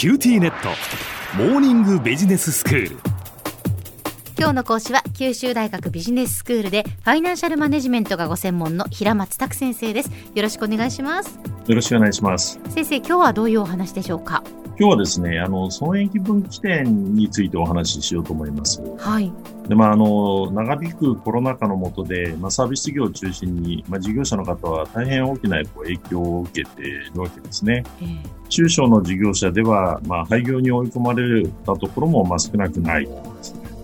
QTnet。モーニングビジネススクール。今日の講師は九州大学ビジネススクールでファイナンシャルマネジメントがご専門の平松卓先生です。よろしくお願いします。よろしくお願いします。先生今日はどういうお話でしょうか？今日はですね、あの、損益分岐点についてお話ししようと思います。はい。で、まあ、あの、長引くコロナ禍の下で、まあ、サービス業を中心に、まあ、事業者の方は大変大きな影響を受けているわけですね。えー、中小の事業者では、まあ、廃業に追い込まれたところも、まあ、少なくない。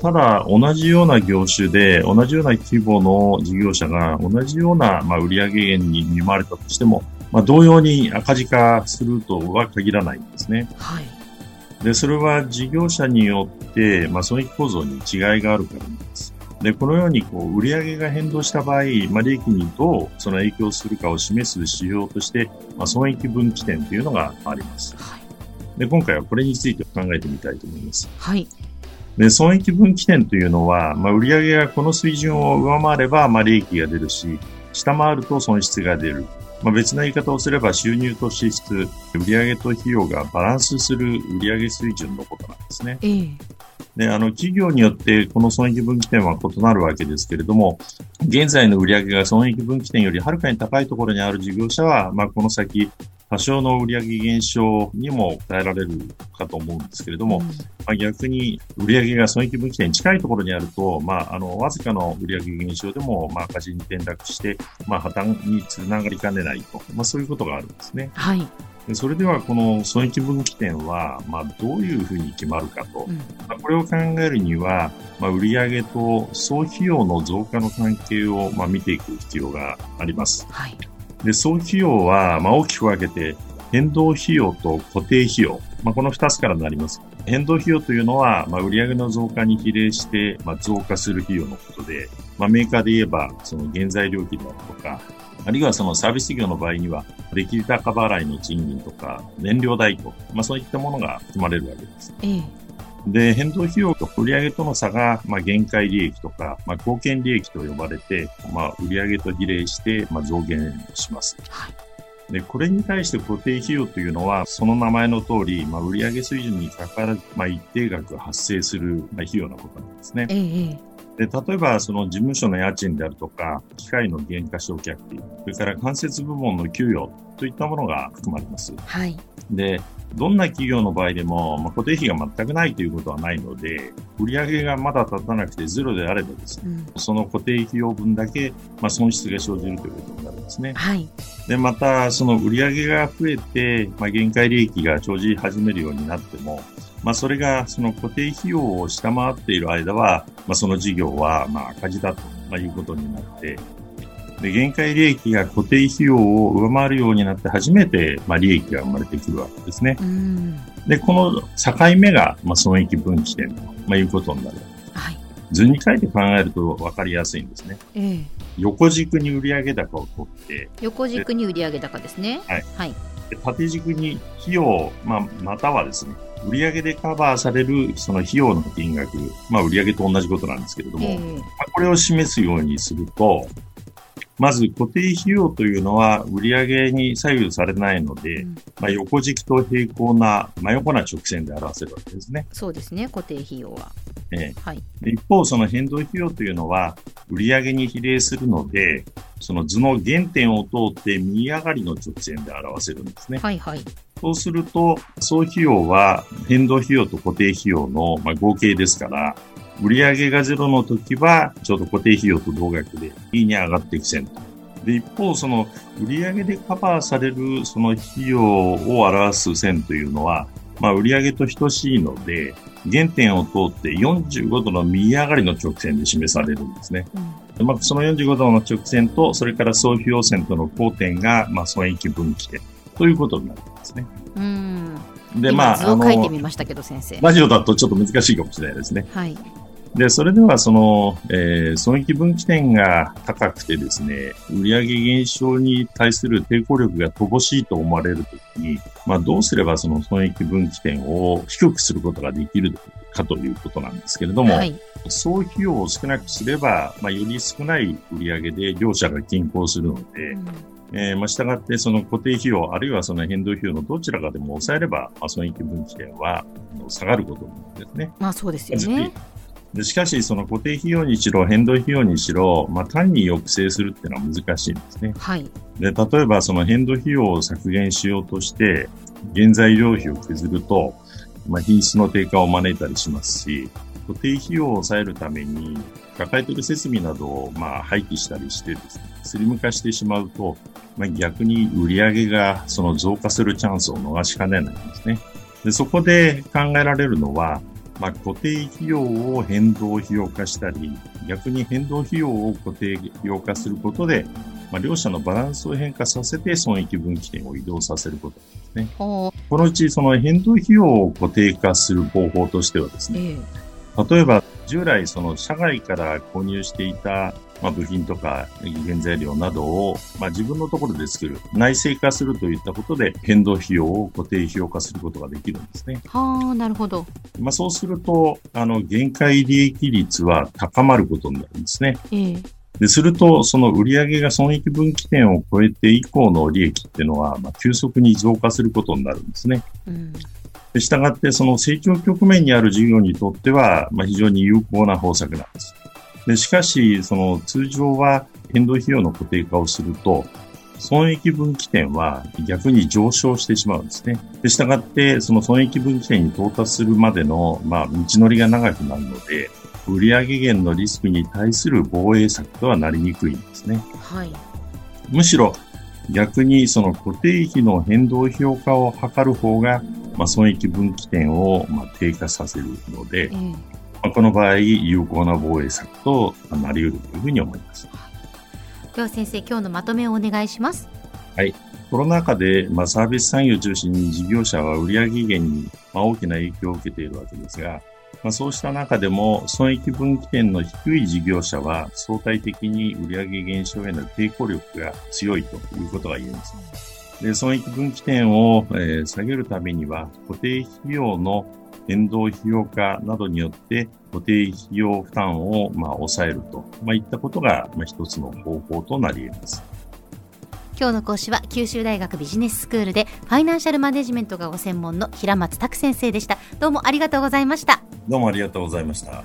ただ、同じような業種で、同じような規模の事業者が、同じような、まあ、売上減に見舞われたとしても、まあ、同様に赤字化するとは限らないんですね。はい。で、それは事業者によって、まあ、損益構造に違いがあるからなんです。で、このように、こう、売上が変動した場合、まあ、利益にどうその影響するかを示す指標として、まあ、損益分岐点というのがあります。はい。で、今回はこれについて考えてみたいと思います。はい。で、損益分岐点というのは、まあ、売上がこの水準を上回れば、まあ、利益が出るし、下回ると損失が出る。まあ、別な言い方をすれば収入と支出、売上と費用がバランスする売上水準のことなんですね。ええで、あの、企業によってこの損益分岐点は異なるわけですけれども、現在の売上が損益分岐点よりはるかに高いところにある事業者は、まあ、この先、多少の売上減少にも耐えられるかと思うんですけれども、うん、まあ、逆に売上が損益分岐点に近いところにあると、まあ、あの、わずかの売上減少でも、まあ、赤字に転落して、まあ、破綻につながりかねないと、まあ、そういうことがあるんですね。はい。それでは、この損益分岐点は、まあ、どういうふうに決まるかと。うん、まあ、これを考えるには、まあ、売上と総費用の増加の関係を、まあ、見ていく必要があります。はい。で、総費用は、まあ、大きく分けて、変動費用と固定費用。まあ、この2つからなります。変動費用というのは、まあ、売上の増加に比例して、まあ、増加する費用のことで、まあ、メーカーで言えば、その原材料費であるとか、あるいはそのサービス業の場合には、できる高払いの賃金とか、燃料代と、まあ、そういったものが含まれるわけです。ええで、変動費用と売上との差が、まあ、限界利益とか、まあ、貢献利益と呼ばれて、まあ、売上と比例して、まあ、増減します。はいで、これに対して固定費用というのは、その名前の通り、まあ、売上水準にかかわらず、まあ、一定額発生する、まあ、費用のことなんですね。ええ、で、例えば、その事務所の家賃であるとか、機械の原価償却費、それから間接部門の給与といったものが含まれます。はい。で、どんな企業の場合でも、まあ、固定費が全くないということはないので、売上がまだ立たなくてゼロであればですね、うん、その固定費用分だけ、まあ、損失が生じるということになるんですね。はい。で、また、その売上が増えて、まあ、限界利益が生じ始めるようになっても、まあ、それがその固定費用を下回っている間は、まあ、その事業はまあ赤字だということになって、で、限界利益が固定費用を上回るようになって初めて、まあ、利益が生まれてくるわけですね。で、この境目が、まあ、損益分岐点と、まあ、いうことになる。はい。図に書いて考えると分かりやすいんですね。ええ、横軸に売上高を取って。横軸に売上高ですね。はい。はい。縦軸に費用、まあ、またはですね、売上でカバーされるその費用の金額、まあ、売上と同じことなんですけれども、えー、まあ、これを示すようにすると、まず固定費用というのは売上に左右されないので、うん、まあ、横軸と平行な真横な直線で表せるわけですね。そうですね、固定費用は。えはい、一方、その変動費用というのは売上に比例するので、その図の原点を通って右上がりの直線で表せるんですね。はいはい。そうすると、総費用は変動費用と固定費用の、まあ、合計ですから、売上がゼロの時は、ちょうど固定費用と同額で、いいに上がっていく線と。で、一方、その、売上でカバーされる、その費用を表す線というのは、まあ、売上と等しいので、原点を通って45度の右上がりの直線で示されるんですね。うん、まあ、その45度の直線と、それから総費用線との交点が、まあ、損益分岐点ということになるんですね。うん。で、まあ、図を書いてみましたけど、先生。ラジオだとちょっと難しいかもしれないですね。はい。で、それではその、えー、損益分岐点が高くてですね、売上減少に対する抵抗力が乏しいと思われるときに、まあどうすればその損益分岐点を低くすることができるかということなんですけれども、はい、総費用を少なくすれば、まあより少ない売上で両者が均衡するので、うんえー、まあ、従ってその固定費用、あるいはその変動費用のどちらかでも抑えれば、まあ、損益分岐点は下がることなんですね。まあそうですよね。でしかし、その固定費用にしろ、変動費用にしろ、まあ、単に抑制するっていうのは難しいんですね。はい。で、例えば、その変動費用を削減しようとして、原材料費を削ると、まあ、品質の低下を招いたりしますし、固定費用を抑えるために、抱えている設備などを、まあ、廃棄したりしてですね、スリム化してしまうと、まあ、逆に売り上げがその増加するチャンスを逃しかねないんですね。でそこで考えられるのは、まあ、固定費用を変動費用化したり、逆に変動費用を固定費用化することで、まあ、両者のバランスを変化させて損益分岐点を移動させることですね。このうちその変動費用を固定化する方法としてはですね、えー、例えば従来その社外から購入していたまあ、部品とか原材料などを、まあ、自分のところで作る、内製化するといったことで変動費用を固定費用化することができるんですね。はあ、なるほど。まあ、そうすると、あの、限界利益率は高まることになるんですね。ええですると、その売上が損益分岐点を超えて以降の利益っていうのは、まあ、急速に増加することになるんですね。うん、でしたがって、その成長局面にある事業にとっては、まあ、非常に有効な方策なんです。でしかし、その通常は変動費用の固定化をすると、損益分岐点は逆に上昇してしまうんですね。で、したがって、その損益分岐点に到達するまでの、まあ、道のりが長くなるので、売上減のリスクに対する防衛策とはなりにくいんですね。はい。むしろ、逆にその固定費の変動費用化を図る方が、まあ、損益分岐点をまあ低下させるので、うんまあ、この場合、有効な防衛策となり得るというふうに思います。では先生、今日のまとめをお願いします。はい。コロナ禍で、まあ、サービス産業を中心に事業者は売上減に、まあ、大きな影響を受けているわけですが、まあ、そうした中でも損益分岐点の低い事業者は相対的に売上減少への抵抗力が強いということが言えます。で損益分岐点を、えー、下げるためには固定費用の変動費用化などによって固定費用負担をまあ抑えると、まあ、いったことがまあ一つの方法となり得ます。今日の講師は九州大学ビジネススクールでファイナンシャルマネジメントがご専門の平松卓先生でした。どうもありがとうございました。どうもありがとうございました